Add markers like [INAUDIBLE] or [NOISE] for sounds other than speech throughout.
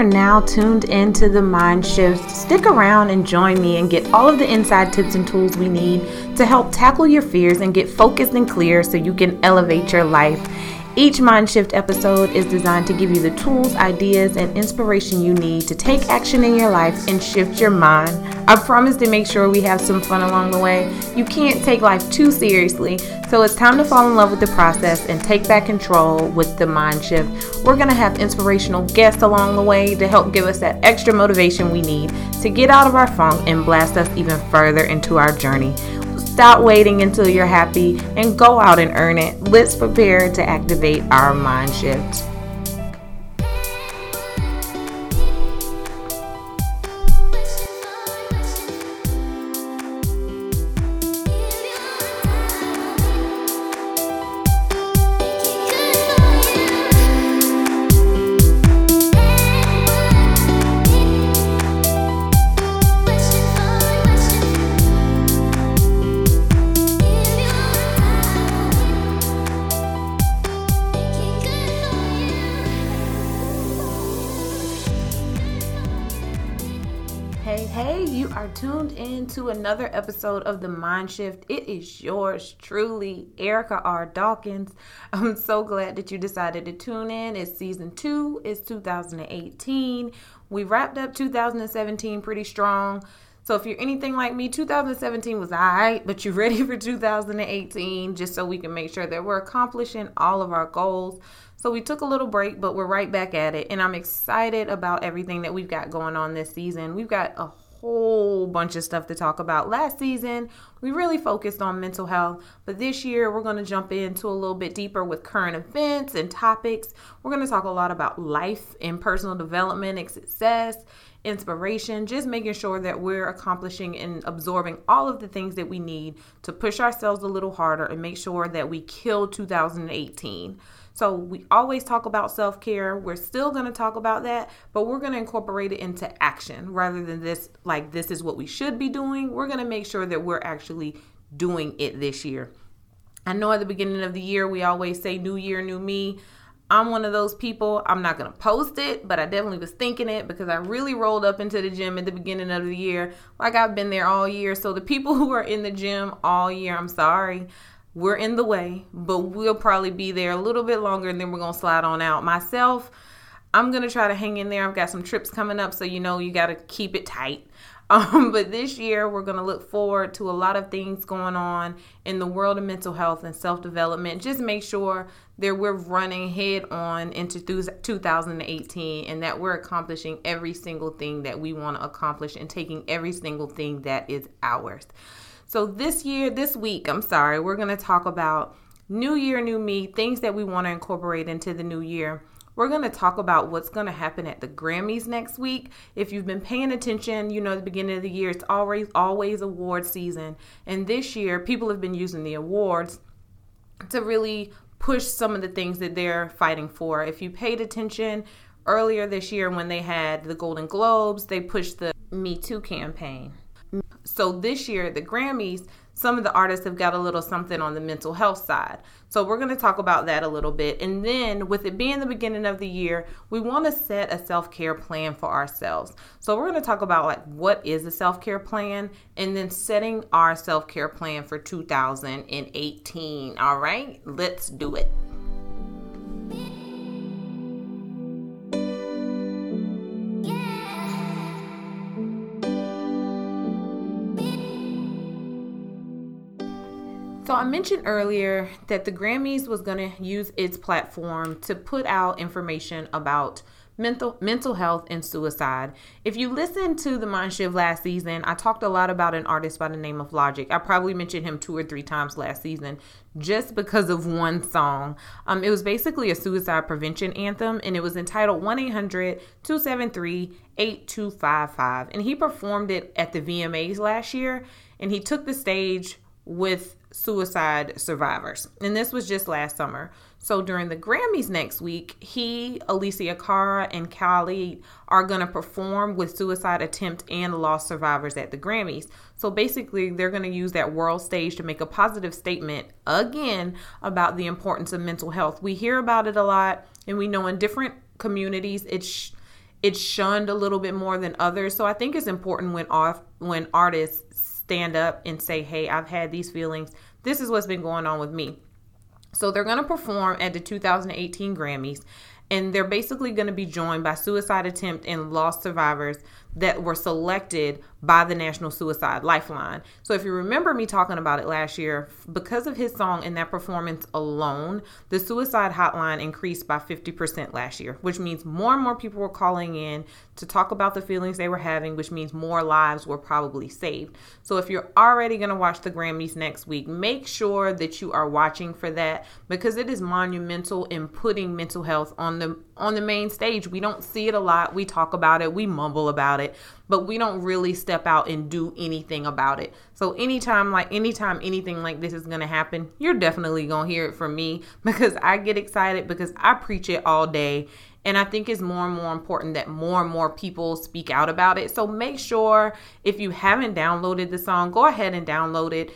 Are now tuned into the Mind Shift. Stick around and join me and get all of the inside tips and tools we need to help tackle your fears and get focused and clear so you can elevate your life. Each Mind Shift episode is designed to give you the tools, ideas, and inspiration you need to take action in your life and shift your mind. I promise to make sure we have some fun along the way. You can't take life too seriously, so it's time to fall in love with the process and take back control with the Mind Shift. We're going to have inspirational guests along the way to help give us that extra motivation we need to get out of our funk and blast us even further into our journey. Stop waiting until you're happy and go out and earn it. Let's prepare to activate our mind shift. Tuned in to another episode of the Mind Shift. It is yours truly, Erica R. Dawkins. I'm so glad that you decided to tune in. It's season two, it's 2018. We wrapped up 2017 pretty strong. So if you're anything like me, 2017 was all right, but you're ready for 2018 just so we can make sure that we're accomplishing all of our goals. So we took a little break, but we're right back at it. And I'm excited about everything that we've got going on this season. We've got a whole bunch of stuff to talk about. Last season, we really focused on mental health, but this year we're going to jump into a little bit deeper with current events and topics. We're going to talk a lot about life and personal development and success, inspiration, just making sure that we're accomplishing and absorbing all of the things that we need to push ourselves a little harder and make sure that we kill 2018. So we always talk about self care. We're still going to talk about that, but we're going to incorporate it into action rather than this, like, this is what we should be doing. We're going to make sure that we're actually doing it this year. I know at the beginning of the year, we always say, New Year, New Me. I'm one of those people. I'm not going to post it, but I definitely was thinking it because I really rolled up into the gym at the beginning of the year like I've been there all year. So, the people [LAUGHS] who are in the gym all year, I'm sorry we're in the way, but we'll probably be there a little bit longer and then we're going to slide on out. Myself, I'm going to try to hang in there. I've got some trips coming up, so you know you got to keep it tight. [LAUGHS] Um, but this year, we're going to look forward to a lot of things going on in the world of mental health and self development. Just make sure that we're running head on into 2018 and that we're accomplishing every single thing that we want to accomplish and taking every single thing that is ours. So this year, this week, I'm sorry, we're going to talk about new year, new me, things that we want to incorporate into the new year. We're going to talk about what's going to happen at the Grammys next week. If you've been paying attention, you know the beginning of the year it's always always award season. And this year people have been using the awards to really push some of the things that they're fighting for. If you paid attention earlier this year when they had the Golden Globes, they pushed the Me Too campaign. So this year, the Grammys, some of the artists have got a little something on the mental health side. So we're going to talk about that a little bit. And then, with it being the beginning of the year, we want to set a self care plan for ourselves. So we're going to talk about like what is a self care plan and then setting our self care plan for 2018. All right, let's do it. I mentioned earlier that the Grammys was going to use its platform to put out information about mental mental health and suicide. If you listen to the Mind Shift last season, I talked a lot about an artist by the name of Logic. I probably mentioned him two or three times last season just because of one song. Um, it was basically a suicide prevention anthem, and it was entitled 1 800 273 8255. And he performed it at the VMAs last year, and he took the stage with suicide survivors. And this was just last summer. So during the Grammys next week, he, Alessia Cara, and Khalid are going to perform with suicide attempt and loss survivors at the Grammys. So basically, they're going to use that world stage to make a positive statement again about the importance of mental health. We hear about it a lot, and we know in different communities it's it's shunned a little bit more than others. So I think it's important when off when artists stand up and say, "Hey, I've had these feelings. This is what's been going on with me." So they're going to perform at the 2018 Grammys and they're basically going to be joined by suicide attempt and lost survivors that were selected by the National Suicide Lifeline. So if you remember me talking about it last year, because of his song and that performance alone, the suicide hotline increased by 50% last year, which means more and more people were calling in to talk about the feelings they were having, which means more lives were probably saved. So if you're already going to watch the Grammys next week, make sure that you are watching for that because it is monumental in putting mental health on the on the main stage. We don't see it a lot. We talk about it, we mumble about it, but we don't really step out and do anything about it. So anytime like anytime anything like this is going to happen, you're definitely going to hear it from me [LAUGHS] because I get excited because I preach it all day and I think it's more and more important that more and more people speak out about it. So make sure if you haven't downloaded the song, go ahead and download it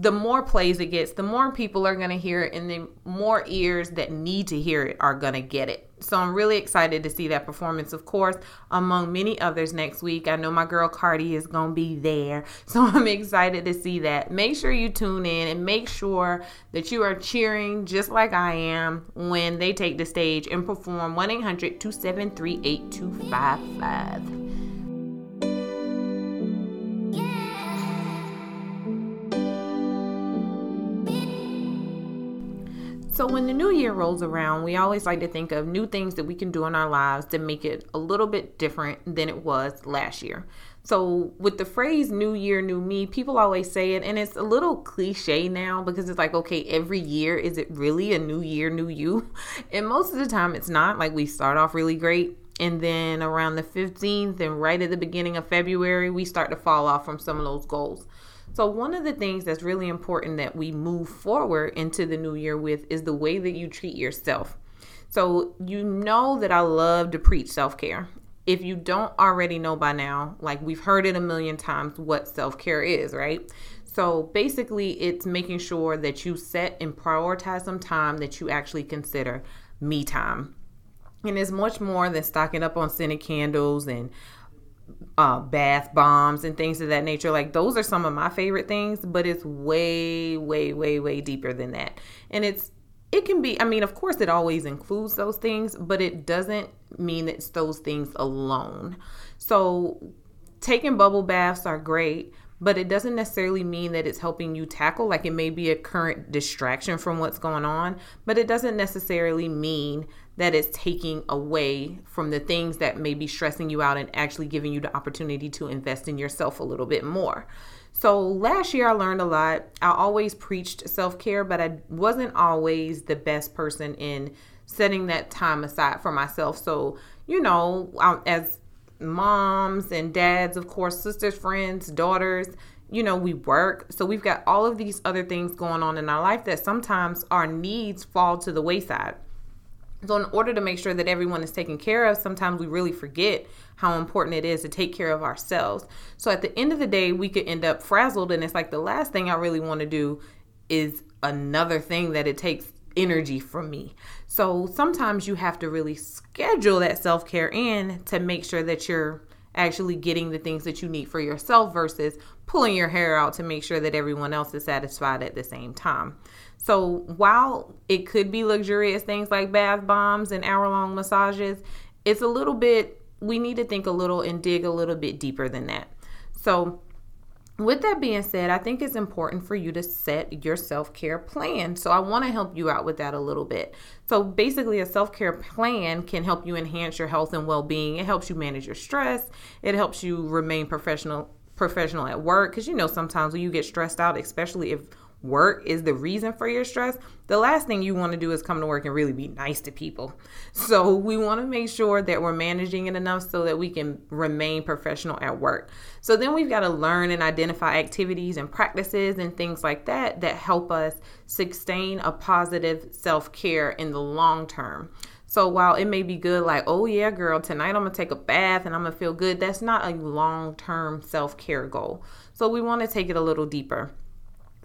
the more plays it gets, the more people are going to hear it, and the more ears that need to hear it are going to get it. So I'm really excited to see that performance, of course, among many others next week. I know my girl Cardi is going to be there. [LAUGHS] So I'm excited to see that. Make sure you tune in and make sure that you are cheering just like I am when they take the stage and perform 1 800 273 8255. So, when the new year rolls around, we always like to think of new things that we can do in our lives to make it a little bit different than it was last year. So, with the phrase new year, new me, people always say it, and it's a little cliche now because it's like, okay, every year, is it really a new year, new you? [LAUGHS] And most of the time, it's not. Like, we start off really great, and then around the 15th and right at the beginning of February, we start to fall off from some of those goals. So, one of the things that's really important that we move forward into the new year with is the way that you treat yourself. So, you know that I love to preach self care. If you don't already know by now, like we've heard it a million times what self care is, right? So, basically, it's making sure that you set and prioritize some time that you actually consider me time. And it's much more than stocking up on scented candles and uh, bath bombs and things of that nature. Like those are some of my favorite things, but it's way, way, way, way deeper than that. And it's it can be, I mean, of course, it always includes those things, but it doesn't mean it's those things alone. So, taking bubble baths are great, but it doesn't necessarily mean that it's helping you tackle like it may be a current distraction from what's going on but it doesn't necessarily mean that it's taking away from the things that may be stressing you out and actually giving you the opportunity to invest in yourself a little bit more so last year I learned a lot. I always preached self-care, but I wasn't always the best person in setting that time aside for myself. So, you know, as moms and dads, of course, sisters, friends, daughters. You know, we work. So we've got all of these other things going on in our life that sometimes our needs fall to the wayside. So, in order to make sure that everyone is taken care of, sometimes we really forget how important it is to take care of ourselves. So, at the end of the day, we could end up frazzled, and it's like the last thing I really want to do is another thing that it takes energy from me. So sometimes you have to really schedule that self care in to make sure that you're actually getting the things that you need for yourself versus pulling your hair out to make sure that everyone else is satisfied at the same time. So while it could be luxurious things like bath bombs and hour long massages, it's a little bit, we need to think a little and dig a little bit deeper than that. So with that being said, I think it's important for you to set your self care plan. So, I want to help you out with that a little bit. So, basically, a self care plan can help you enhance your health and well being. It helps you manage your stress, it helps you remain professional professional at work because you know sometimes when you get stressed out especially if work is the reason for your stress, the last thing you want to do is come to work and really be nice to people. So we want to make sure that we're managing it enough so that we can remain professional at work. So then we've got to learn and identify activities and practices and things like that that help us sustain a positive self care in the long term. So while it may be good, like, oh yeah, girl, tonight I'm gonna take a bath and I'm gonna feel good, that's not a long term self care goal. So we wanna take it a little deeper.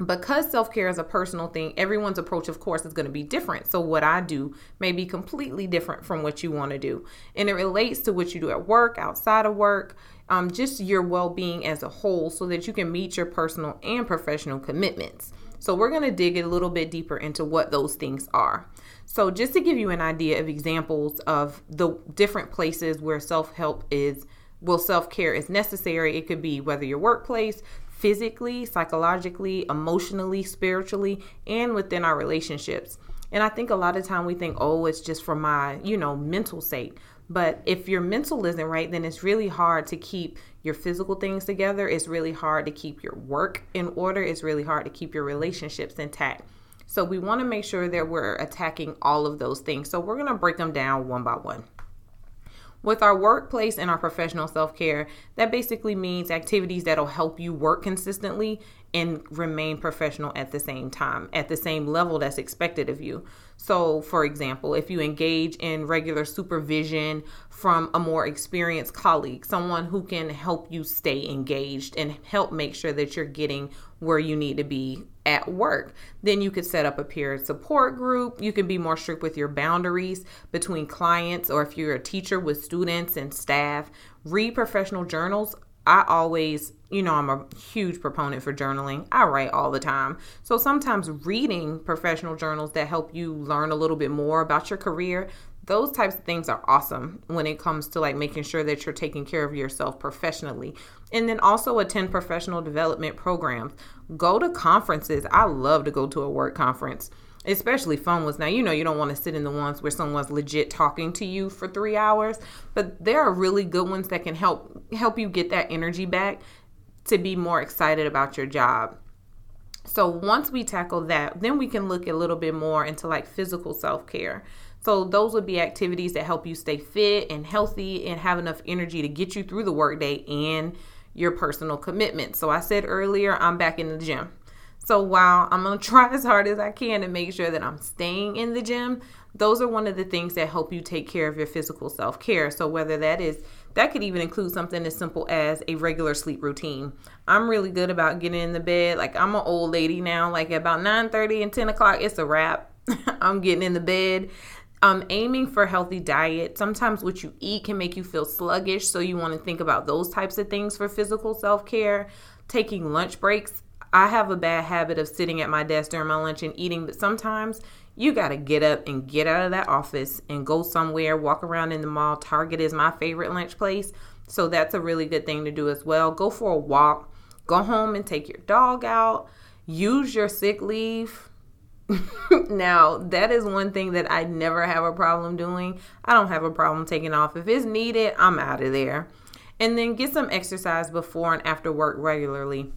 Because self care is a personal thing, everyone's approach, of course, is going to be different. So, what I do may be completely different from what you want to do. And it relates to what you do at work, outside of work, um, just your well being as a whole, so that you can meet your personal and professional commitments. So, we're going to dig a little bit deeper into what those things are. So, just to give you an idea of examples of the different places where self help is, well, self care is necessary, it could be whether your workplace, physically, psychologically, emotionally, spiritually, and within our relationships. And I think a lot of time we think, oh, it's just for my, you know, mental sake. But if your mental isn't right, then it's really hard to keep your physical things together. It's really hard to keep your work in order. It's really hard to keep your relationships intact. So we want to make sure that we're attacking all of those things. So we're going to break them down one by one. With our workplace and our professional self care, that basically means activities that'll help you work consistently and remain professional at the same time, at the same level that's expected of you. So, for example, if you engage in regular supervision from a more experienced colleague, someone who can help you stay engaged and help make sure that you're getting where you need to be at work. Then you could set up a peer support group. You can be more strict with your boundaries between clients, or if you're a teacher with students and staff, read professional journals. I always, you know, I'm a huge proponent for journaling. I write all the time. So sometimes reading professional journals that help you learn a little bit more about your career, those types of things are awesome when it comes to like making sure that you're taking care of yourself professionally. And then also attend professional development programs. Go to conferences. I love to go to a work conference especially fun ones. Now you know you don't want to sit in the ones where someone's legit talking to you for three hours but there are really good ones that can help help you get that energy back to be more excited about your job. So once we tackle that then we can look a little bit more into like physical self-care so those would be activities that help you stay fit and healthy and have enough energy to get you through the workday and your personal commitment. So I said earlier, I'm back in the gym. So while I'm going [LAUGHS] to try as hard as I can to make sure that I'm staying in the gym, those are one of the things that help you take care of your physical self-care. So whether that is that could even include something as simple as a regular sleep routine. I'm really good about getting in the bed. Like I'm an old lady now. Like about 9 30 and 10 o'clock, it's a wrap. [LAUGHS] I'm getting in the bed um, aiming for healthy diet. Sometimes what you eat can make you feel sluggish, so you want to think about those types of things for physical self care. Taking lunch breaks. I have a bad habit of sitting at my desk during my lunch and eating, but sometimes you got to get up and get out of that office and go somewhere, walk around in the mall. Target is my favorite lunch place, so that's a really good thing to do as well. Go for a walk, go home and take your dog out, use your sick leave [LAUGHS] now, that is one thing that I never have a problem doing. I don't have a problem taking off. If it's needed, I'm out of there. And then get some exercise before and after work regularly.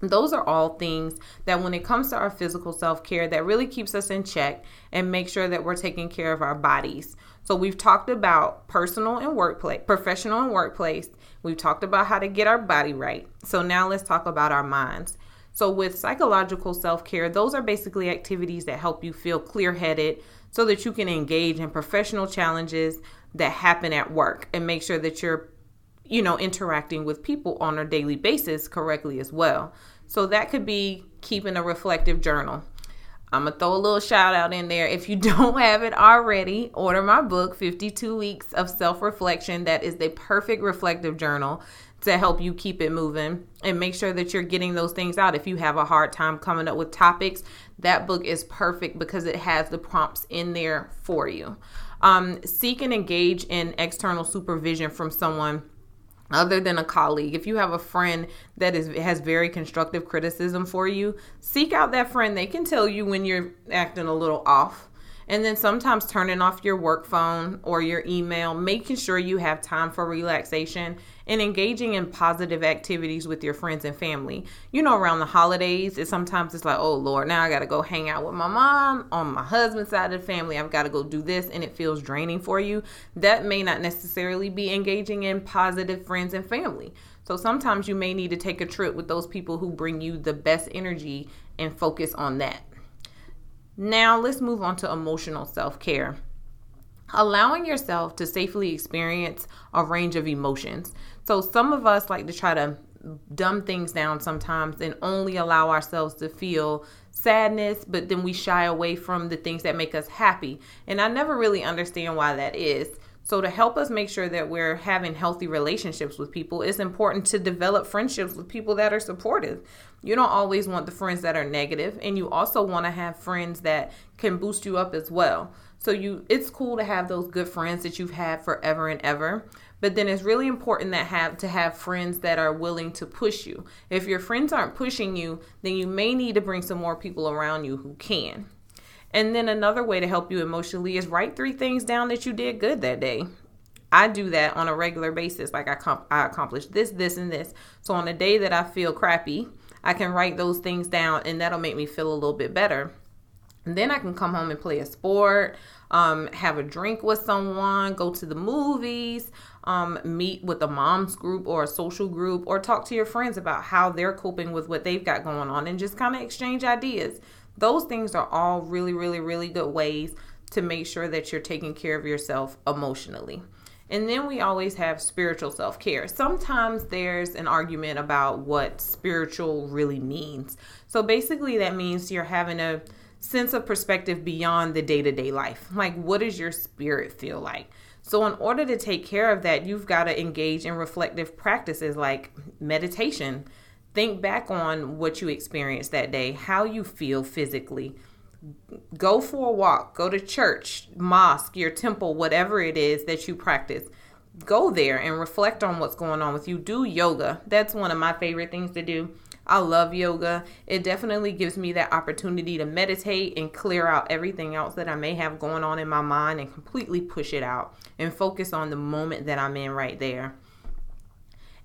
Those are all things that when it comes to our physical self-care that really keeps us in check and make sure that we're taking care of our bodies. So we've talked about personal and workplace, professional and workplace. We've talked about how to get our body right. So now let's talk about our minds. So, with psychological self care, those are basically activities that help you feel clear headed so that you can engage in professional challenges that happen at work and make sure that you're, you know, interacting with people on a daily basis correctly as well. So, that could be keeping a reflective journal. I'm to throw a little shout out in there. If you [LAUGHS] don't have it already, order my book, 52 Weeks of Self Reflection. That is the perfect reflective journal to help you keep it moving and make sure that you're getting those things out. If you have a hard time coming up with topics, that book is perfect because it has the prompts in there for you. Um, seek and engage in external supervision from someone other than a colleague. If you have a friend that is has very constructive criticism for you, seek out that friend. They can tell you when you're acting a little off. And then sometimes turning off your work phone or your email, making sure you have time for relaxation and engaging in positive activities with your friends and family. You know, around the holidays, it sometimes it's like, oh Lord, now I got to go hang out with my mom on my husband's side of the family. I've got to go do this, and it feels draining for you. That may not necessarily be engaging in positive friends and family. So sometimes you may need to take a trip with those people who bring you the best energy and focus on that. Now, let's move on to emotional self care. Allowing yourself to safely experience a range of emotions. So, some of us like to try to dumb things down sometimes and only allow ourselves to feel sadness, but then we shy away from the things that make us happy. And I never really understand why that is. So, to help us make sure that we're having healthy relationships with people, it's important to develop friendships with people that are supportive. You don't always want the friends that are negative, and you also want to have friends that can boost you up as well. So, you it's cool to have those good friends that you've had forever and ever, but then it's really important that have to have friends that are willing to push you. If your friends aren't pushing you, then you may need to bring some more people around you who can. And then another way to help you emotionally is write three things down that you did good that day. I do that on a regular basis. Like I, comp- I accomplished this, this, and this. So on a day that I feel crappy, I can write those things down and that'll make me feel a little bit better. And then I can come home and play a sport, um, have a drink with someone, go to the movies, um, meet with a mom's group or a social group, or talk to your friends about how they're coping with what they've got going on and just kind of exchange ideas. Those things are all really, really, really good ways to make sure that you're taking care of yourself emotionally. And then we always have spiritual self care. Sometimes there's an argument about what spiritual really means. So basically, that means you're having a sense of perspective beyond the day to day life. Like, what does your spirit feel like? So, in order to take care of that, you've got to engage in reflective practices like meditation, Think back on what you experienced that day, how you feel physically. Go for a walk, go to church, mosque, your temple, whatever it is that you practice. Go there and reflect on what's going on with you. Do yoga. That's one of my favorite things to do. I love yoga. It definitely gives me that opportunity to meditate and clear out everything else that I may have going on in my mind and completely push it out and focus on the moment that I'm in right there.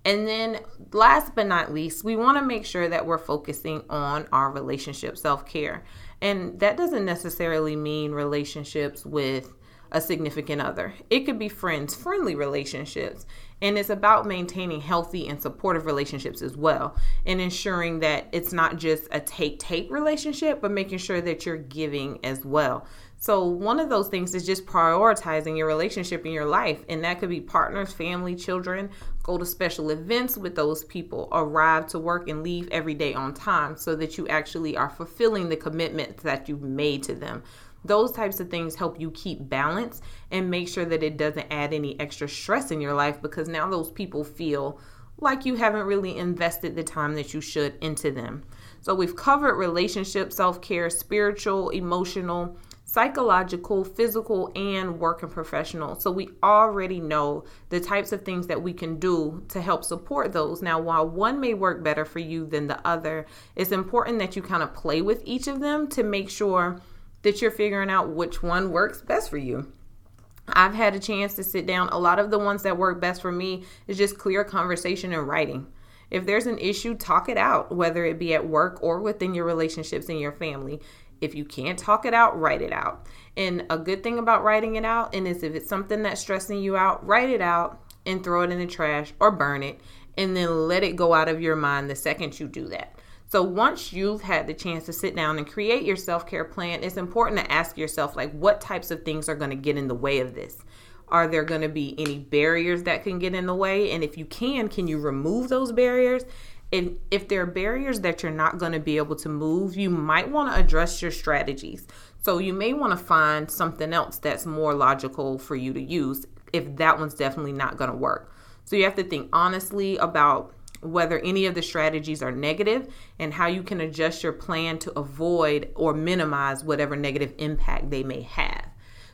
And then, last but not least, we want to make sure that we're focusing on our relationship self care. And that doesn't necessarily mean relationships with a significant other, it could be friends, friendly relationships. And it's about maintaining healthy and supportive relationships as well, and ensuring that it's not just a take take relationship, but making sure that you're giving as well. So, one of those things is just prioritizing your relationship in your life, and that could be partners, family, children. Go to special events with those people, arrive to work and leave every day on time so that you actually are fulfilling the commitments that you've made to them. Those types of things help you keep balance and make sure that it doesn't add any extra stress in your life because now those people feel like you haven't really invested the time that you should into them. So, we've covered relationship, self care, spiritual, emotional psychological, physical, and work and professional. So we already know the types of things that we can do to help support those. Now, while one may work better for you than the other, it's important that you kind of play with each of them to make sure that you're figuring out which one works best for you. I've had a chance to sit down. A lot of the ones that work best for me is just clear conversation and writing. If there's an issue, talk it out, whether it be at work or within your relationships and your family. If you can't talk it out, write it out. And a good thing about writing it out and is if it's something that's stressing you out, write it out and throw it in the trash or burn it and then let it go out of your mind the second you do that. So once you've had the chance to sit down and create your self-care plan, it's important to ask yourself like what types of things are going to get in the way of this? Are there going to be any barriers that can get in the way? And if you can, can you remove those barriers? And if there are barriers that you're not going to be able to move, you might want to address your strategies. So you may want to find something else that's more logical for you to use if that one's definitely not going to work. So you have to think honestly about whether any of the strategies are negative and how you can adjust your plan to avoid or minimize whatever negative impact they may have.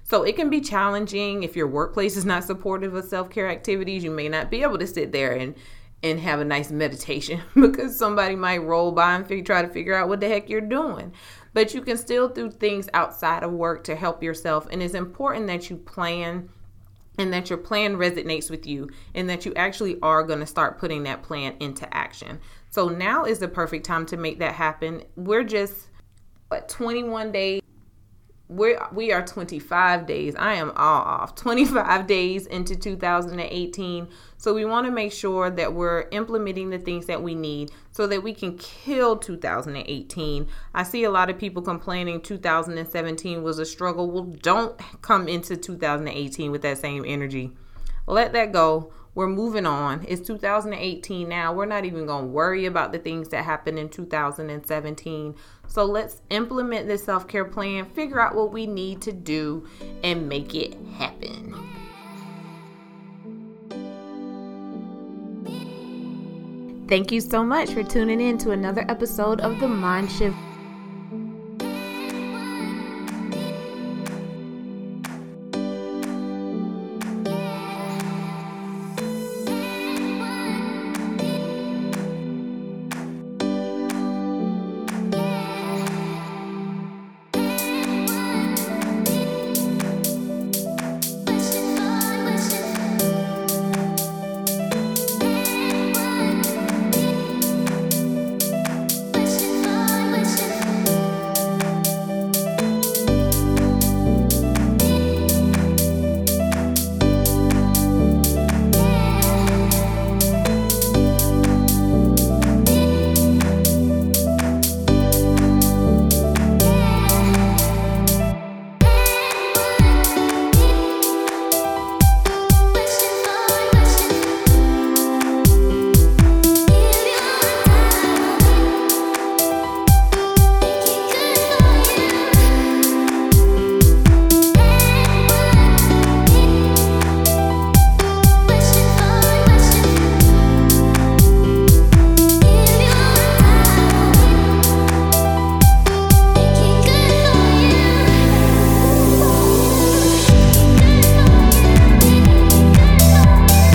So it can be challenging if your workplace is not supportive of self care activities. You may not be able to sit there and and have a nice meditation [LAUGHS] because somebody might roll by and try to figure out what the heck you're doing. But you can still do things outside of work to help yourself. And it's important that you plan and that your plan resonates with you and that you actually are going to start putting that plan into action. So now is the perfect time to make that happen. We're just what 21 days we're we are 25 days. I am all off. [LAUGHS] 25 days into 2018 so we want to make sure that we're implementing the things that we need so that we can kill 2018 i see a lot of people complaining 2017 was a struggle. Well don't come into 2018 with that same energy. Let that go we're moving on. It's 2018 now. We're not even going to worry about the things that happened in 2017. So let's implement this self care plan, figure out what we need to do, and make it happen. Thank you so much for tuning in to another episode of the Mind Shift